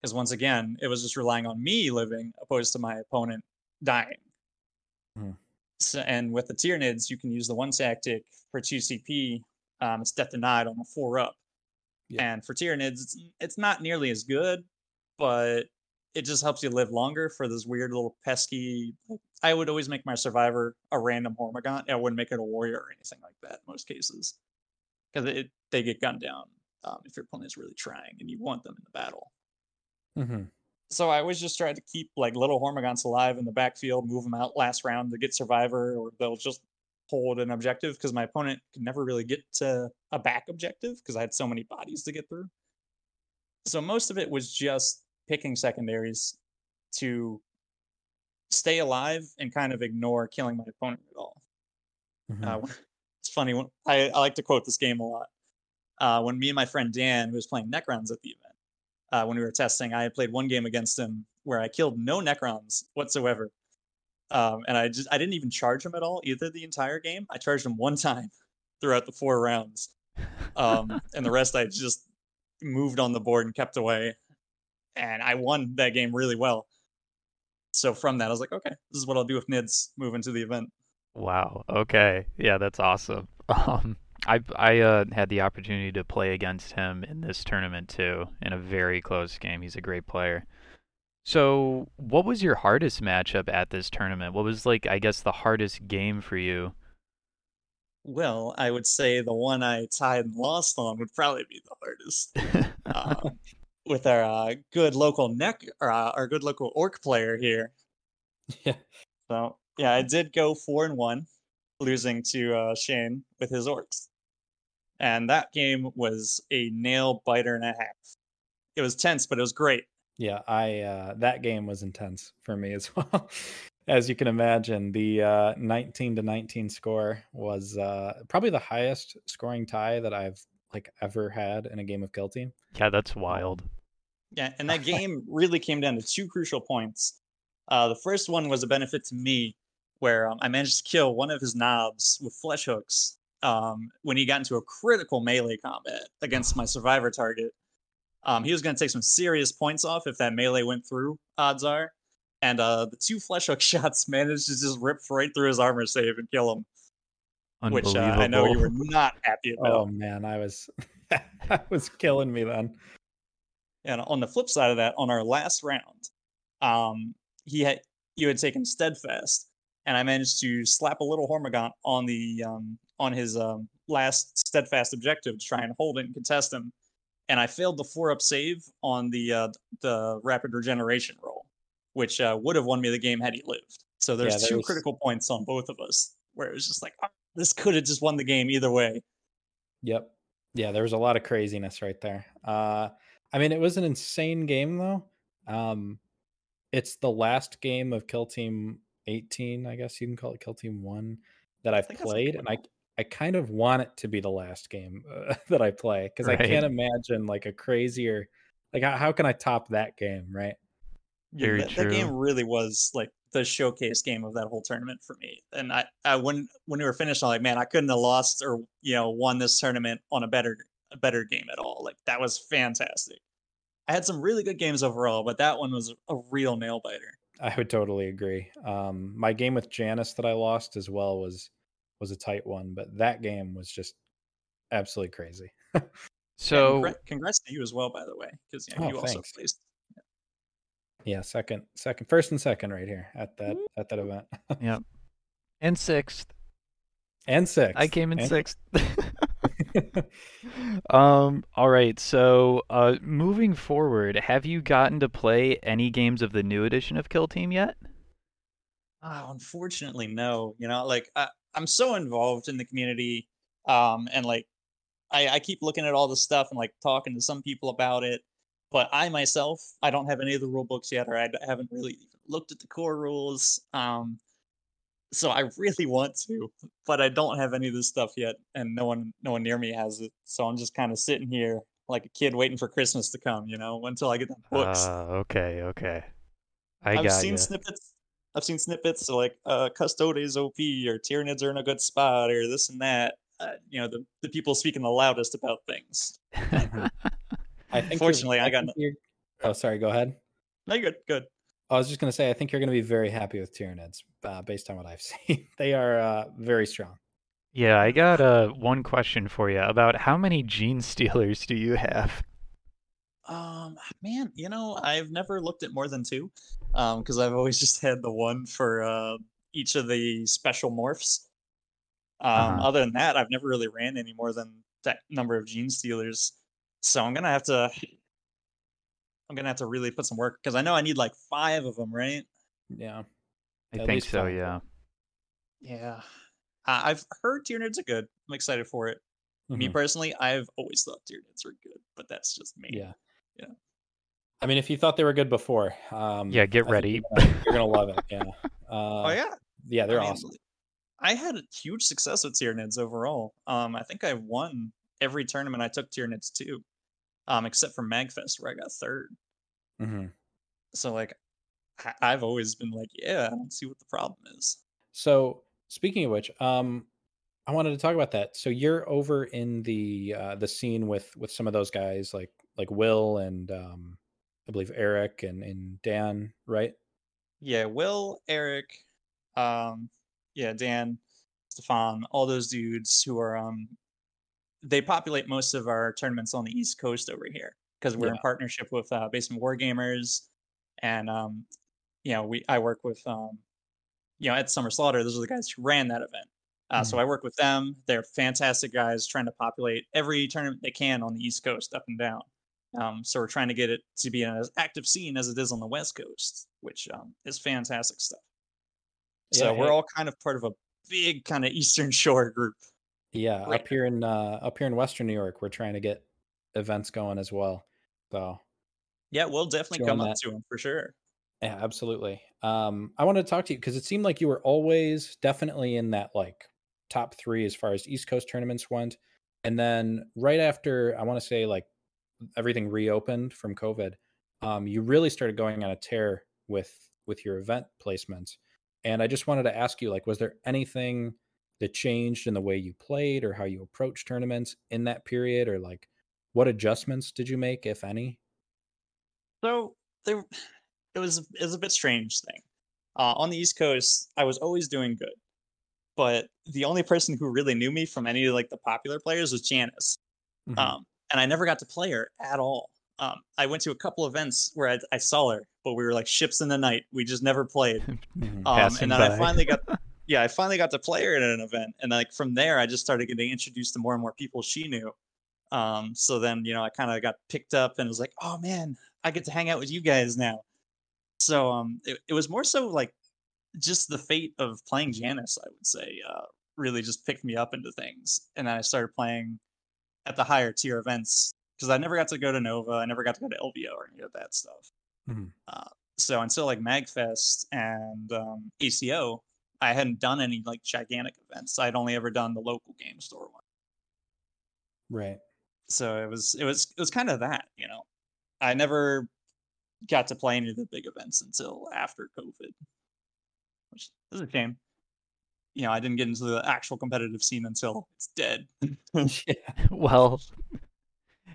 because once again it was just relying on me living opposed to my opponent dying. Hmm. So, and with the Tyranids, you can use the one tactic for 2 CP. Um, it's death denied on a four up. Yeah. And for Tyranids, it's, it's not nearly as good, but it just helps you live longer for this weird little pesky. I would always make my survivor a random Hormagaunt. I wouldn't make it a warrior or anything like that in most cases, because it they get gunned down um, if your opponent is really trying and you want them in the battle. hmm So I always just try to keep like little Hormagaunts alive in the backfield, move them out last round to get survivor, or they'll just hold an objective because my opponent could never really get to a back objective because I had so many bodies to get through. So most of it was just picking secondaries to stay alive and kind of ignore killing my opponent at all. Mhm. Uh, it's funny. When, I, I like to quote this game a lot. Uh, when me and my friend Dan, who was playing Necrons at the event, uh, when we were testing, I had played one game against him where I killed no Necrons whatsoever, um, and I just I didn't even charge him at all either the entire game. I charged him one time *laughs* throughout the four rounds, um, and the rest I just moved on the board and kept away, and I won that game really well. So from that, I was like, okay, this is what I'll do with Nids moving to the event. Wow. Okay. Yeah, that's awesome. *laughs* Um, I I uh, had the opportunity to play against him in this tournament too, in a very close game. He's a great player. So, what was your hardest matchup at this tournament? What was like, I guess, the hardest game for you? Well, I would say the one I tied and lost on would probably be the hardest. *laughs* um, with our uh, good local neck, or, uh, our good local orc player here. Yeah. So yeah, I did go four and one, losing to uh, Shane with his orcs, and that game was a nail biter and a half. It was tense, but it was great. Yeah, I uh, that game was intense for me as *laughs* well. As you can imagine, the uh, 19 to 19 score was uh, probably the highest scoring tie that I've like ever had in a game of Kill Team. Yeah, that's wild. Yeah, and that *laughs* game really came down to two crucial points. Uh, the first one was a benefit to me, where um, I managed to kill one of his Nobs with flesh hooks um, when he got into a critical melee combat against my survivor target. Um, he was going to take some serious points off if that melee went through. Odds are, and uh, the two flesh hook *laughs* shots managed to just rip right through his armor save and kill him, which uh, I know you were not happy about. Oh man, I was *laughs* that was killing me then. And on the flip side of that, on our last round, um, he had you had taken steadfast, and I managed to slap a little Hormagaunt on the um, on his um, last steadfast objective to try and hold it and contest him. And I failed the four up save on the uh, the rapid regeneration roll, which uh, would have won me the game had he lived. So there's Yeah, two there's- critical points on both of us where it was just like "Ah, this could have just won the game either way. Yep. Yeah, there was a lot of craziness right there. Uh I mean it was an insane game though. Um it's the last game of Kill Team 18, I guess you can call it Kill Team 1 that I've think that's what played and I I kind of want it to be the last game uh, *laughs* that I play cuz I can't imagine like a crazier like how, how can I top that game, right? Yeah, Very that, that game really was like the showcase game of that whole tournament for me. And I, I when when we were finished, I'm like, man, I couldn't have lost or you know won this tournament on a better a better game at all. Like that was fantastic. I had some really good games overall, but that one was a real nail biter. I would totally agree. Um, my game with Janice that I lost as well was was a tight one, but that game was just absolutely crazy. *laughs* So, congr- congrats to you as well, by the way, because you, know, Oh, you also placed. Yeah, second, second, first and second right here at that at that event, *laughs* yeah. And sixth. and sixth. I came in and- sixth. *laughs* *laughs* um. All right. So, uh, moving forward, have you gotten to play any games of the new edition of Kill Team yet? Oh, unfortunately, no. You know, like I, I'm so involved in the community, um, and like I, I keep looking at all the stuff and like talking to some people about it. But I myself, I don't have any of the rule books yet, or I haven't really looked at the core rules. Um, so I really want to, but I don't have any of this stuff yet, and no one, no one near me has it. So I'm just kind of sitting here like a kid waiting for Christmas to come, you know, until I get the books. Uh, okay. Okay. I I've got seen you. snippets. I've seen snippets like uh, Custodes OP or Tyranids are in a good spot or this and that. Uh, you know, the, the people speaking the loudest about things. *laughs* *laughs* I think. Fortunately, I got think you're- Oh, sorry. Go ahead. No, good, good. I was just going to say, I think you're going to be very happy with Tyranids, uh, based on what I've *laughs* seen. they are uh, very strong. Yeah, I got uh one question for you about how many gene *laughs* stealers do you have? Um, man, you know, I've never looked at more than two, um, because I've always *laughs* just had the one for uh each of the special morphs. Um, Uh-huh. other than that, I've never really ran any more than that number of Genestealers. So I'm gonna have to, I'm gonna have to really put some work because I know I need like five of them, right? Yeah. I At think so. five, Yeah. Yeah, I- I've heard tier Tyranids are good. I'm excited for it. Me Mhm. personally, I've always thought tier Tyranids were good, but that's just me. Yeah. Yeah. I mean, if you thought they were good before, um, Yeah, get I ready. You're gonna, you're gonna love it. Yeah. *laughs* Uh, Oh yeah, Yeah, they're I mean, awesome. I had a huge success with tier Tyranids overall. Um, I think I won every tournament I took tier Tyranids to, um, except for Magfest where I got third. hmm So like, I- I've always been like, yeah, I don't see what the problem is. So speaking of which, um, I wanted to talk about that. So you're over in the uh, the scene with with some of those guys, like like Will and um, I believe Eric and and Dan, right? Yeah, Will, Eric, um, yeah, Dan, Stefan, all those dudes who are um, they populate most of our tournaments on the East Coast over here because we're in partnership with uh, Basement War Gamers, and um, you know, we I work with um, you know, at Summer Slaughter. Those are the guys who ran that event. Uh, So I work with them. They're fantastic guys trying to populate every tournament they can on the East Coast, up and down. Um, so we're trying to get it to be an as active scene as it is on the West Coast, which um, is fantastic stuff. So Yeah, we're hey- all kind of part of a big kind of Eastern *laughs* Shore group. Yeah, up here in uh, up here in Western New York, we're trying to get events going as well. So Yeah, we'll definitely come up to them for sure. Yeah, absolutely. Um, I wanted to talk to you because it seemed like you were always definitely in that like top three as far as East Coast tournaments went. And then right after, I want to say like everything reopened from COVID, um, you really started going on a tear with with your event placements. And I just wanted to ask you, like, was there anything that changed in the way you played or how you approached tournaments in that period, or like what adjustments did you make, if any? So there, *sighs* it was it was a bit strange thing. Uh, on the East Coast, I was always doing good, but the only person who really knew me from any of like the popular players was Janice. Mhm. Um, and I never got to play her at all. Um, I went to a couple events where I, I saw her, but we were like ships in the night. We just never played. *laughs* Um, and then I finally got, *laughs* yeah, I finally got to play her at an event, and like from there, I just started getting introduced to more and more people she knew. Um, so then you know, I kind of got picked up and was like, oh man, I get to hang out with you guys now. So um, it, it was more so like just the fate of playing Janice, I would say, uh, really just picked me up into things, and then I started playing at the higher tier events because I never got to go to Nova, I never got to go to LVO or any of that stuff. Mhm. Uh, so until like Magfest and um, ACO, I hadn't done any like gigantic events. I'd only ever done the local game store one. Right. So it was it was it was kind of that, you know. I never got to play any of the big events until after COVID, which is a shame. You know, I didn't get into the actual competitive scene until it's dead. *laughs* *laughs* yeah. Well,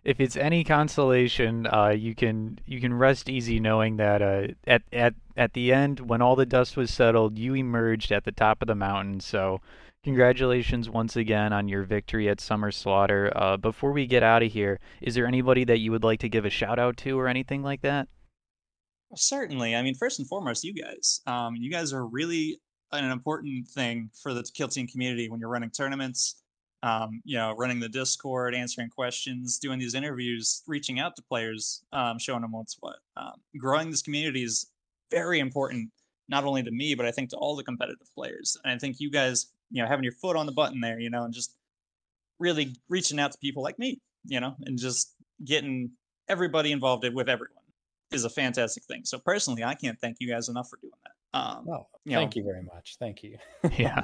if it's any consolation, uh, you can you can rest easy knowing that uh, at at at the end, when all the dust was settled, you emerged at the top of the mountain. So, congratulations once again on your victory at Summer Slaughter. Uh, before we get out of here, is there anybody that you would like to give a shout out to or anything like that? Certainly. I mean, first and foremost, you guys. Um, you guys are really an important thing for the kill team community when you're running tournaments. um, you know, running the Discord, answering questions, doing these interviews, reaching out to players, um, showing them what's what. Um, growing this community is very important, not only to me, but I think to all the competitive players. And I think you guys, you know, having your foot on the button there, you know, and just really reaching out to people like me, you know, and just getting everybody involved with everyone is a fantastic thing. So personally, I can't thank you guys enough for doing that. Um, Oh, you thank know, you very much. Thank you. *laughs* *laughs* Yeah.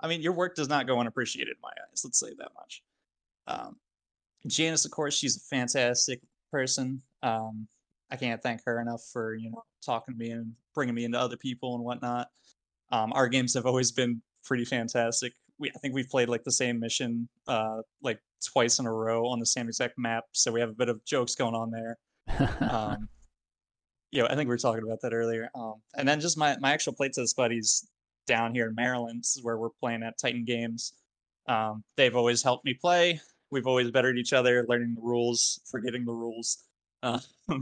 I mean, your work does not go unappreciated in my eyes. Let's say that much. Um, Janice, of course, she's a fantastic person. Um, I can't thank her enough for you know talking to me and bringing me into other people and whatnot. Um, our games have always been pretty fantastic. We, I think we've played like the same mission uh, like twice in a row on the same exact map, so we have a bit of jokes going on there. *laughs* Um, yeah, I think we were talking about that earlier. Um, and then just my, my actual playtest buddies down here in Maryland, this is where we're playing at Titan Games. Um, they've always helped me play. We've always bettered each other, learning the rules, forgetting the rules. Uh, *laughs*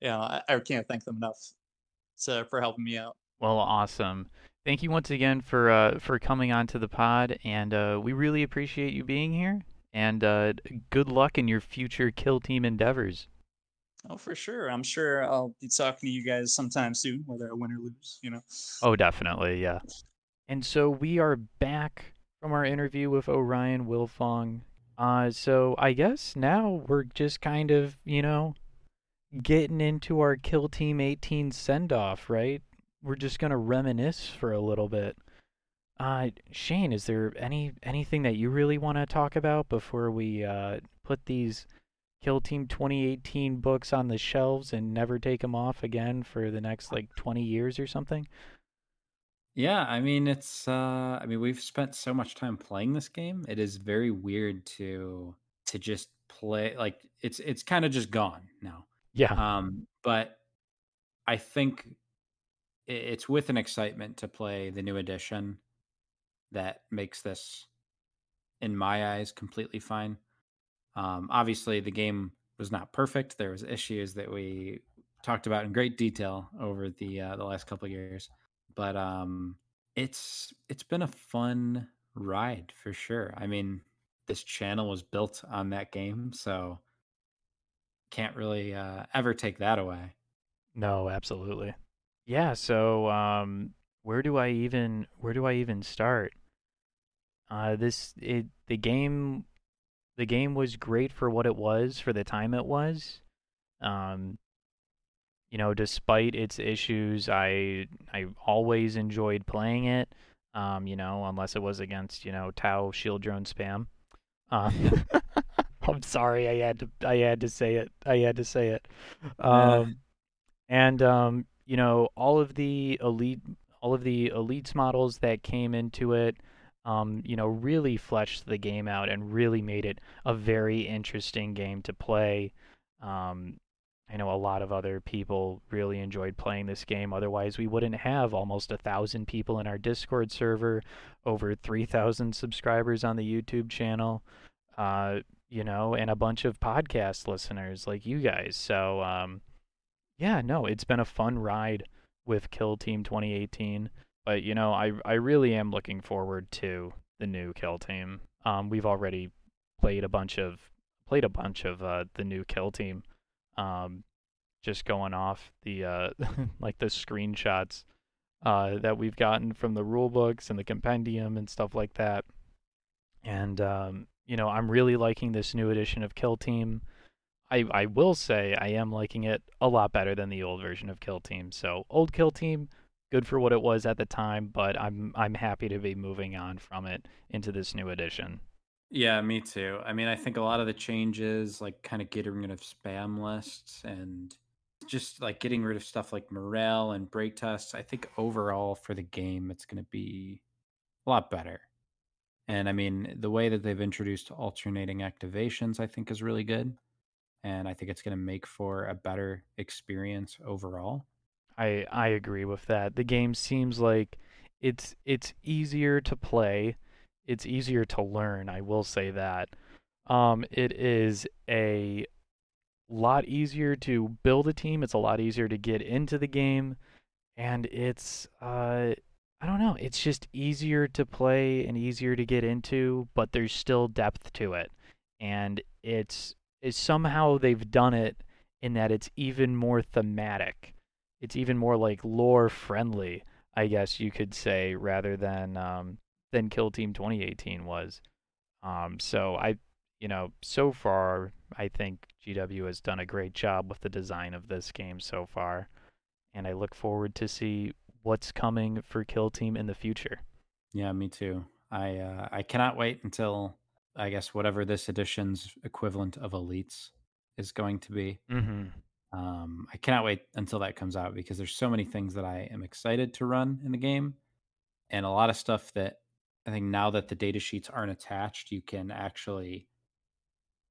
yeah, I, I can't thank them enough so, for helping me out. Well, awesome. Thank you once again for uh, for coming onto the pod, and uh, we really appreciate you being here. And uh, good luck in your future kill team endeavors. Oh, for sure. I'm sure I'll be talking to you guys sometime soon, whether I win or lose. You know. Oh, definitely, yeah. And so we are back from our interview with Orion Wilfong. Uh, so I guess now we're just kind of, you know, getting into our Kill Team 18 send off, right? We're just gonna reminisce for a little bit. Uh, Shane, is there any anything that you really want to talk about before we uh, put these Kill Team 2018 books on the shelves and never take them off again for the next like 20 years or something? Yeah, I mean it's uh I mean we've spent so much time playing this game. It is very weird to to just play like it's it's kind of just gone now. Yeah. Um but I think it's with an excitement to play the new edition that makes this in my eyes completely fine. Um obviously the game was not perfect. There was issues that we talked about in great detail over the uh, the last couple of years but um it's it's been a fun ride for sure i mean this channel was built on that game so can't really uh ever take that away No, absolutely. Yeah, so um where do I even where do I even start? Uh this it the game the game was great for what it was for the time it was. Um you know, despite its issues, I I always enjoyed playing it. Um, you know, unless it was against, you know, Tau shield drone spam. Um, *laughs* *laughs* *laughs* *laughs* I'm sorry, I had to I had to say it. I had to say it. Um and um, you know all of the elite all of the elites models that came into it um, you know really fleshed the game out and really made it a very interesting game to play um, i know a lot of other people really enjoyed playing this game otherwise we wouldn't have almost a thousand people in our discord server over 3000 subscribers on the youtube channel uh, you know and a bunch of podcast listeners like you guys so um, yeah, no, it's been a fun ride with Kill Team 2018, but you know, I I really am looking forward to the new Kill Team. Um, we've already played a bunch of played a bunch of uh, the new Kill Team. Um, just going off the uh, *laughs* like the screenshots uh, that we've gotten from the rule books and the compendium and stuff like that. And um, you know, I'm really liking this new edition of Kill Team. I, I will say I am liking it a lot better than the old version of Kill Team. So old Kill Team, good for what it was at the time, but I'm I'm happy to be moving on from it into this new edition. yeah me too i mean i think a lot of the changes like kind of getting rid of spam lists and just like getting rid of stuff like morale and break tests i think overall for the game it's going to be a lot better and i mean the way that they've introduced alternating activations i think is really good and i think it's going to make for a better experience overall I I agree with that. The game seems like it's it's easier to play. It's easier to learn, I will say that. Um it is a lot easier to build a team. It's a lot easier to get into the game and it's uh I don't know. It's just easier to play and easier to get into, but there's still depth to it. And it's, it's somehow they've done it in that it's even more thematic. It's even more like lore friendly, I guess you could say, rather than um, than Kill Team 2018 was. Um, so I, you know, so far I think GW has done a great job with the design of this game so far, and I look forward to see what's coming for Kill Team in the future. Yeah, me too. I uh, I cannot wait until I guess whatever this edition's equivalent of elites is going to be. Mm-hmm. Um, I cannot wait until that comes out because there's so many things that I am excited to run in the game, and a lot of stuff that I think now that the data sheets aren't attached, you can actually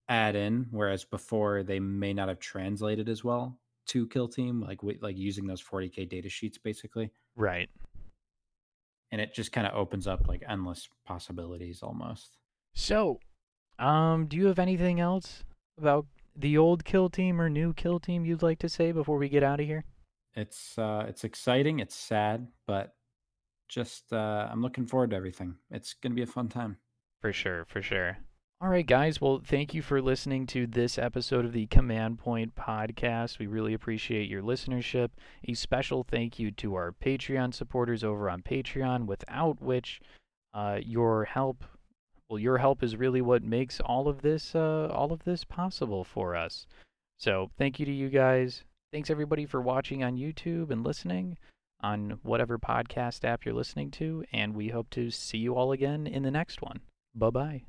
add in. Whereas before, they may not have translated as well to Kill Team, like like using those 40k data sheets, basically. Right. And it just kind of opens up like endless possibilities almost. So, um, do you have anything else about the old kill team or new kill team you'd like to say before we get out of here? It's uh it's exciting, it's sad, but just uh I'm looking forward to everything. It's going to be a fun time. For sure, for sure. All right, guys. Well, thank you for listening to this episode of the Command Point podcast. We really appreciate your listenership. A special thank you to our Patreon supporters over on Patreon, without which uh, your help, well, your help is really what makes all of this, uh, all of this possible for us. So, thank you to you guys. Thanks everybody for watching on YouTube and listening on whatever podcast app you're listening to, and we hope to see you all again in the next one. Bye bye.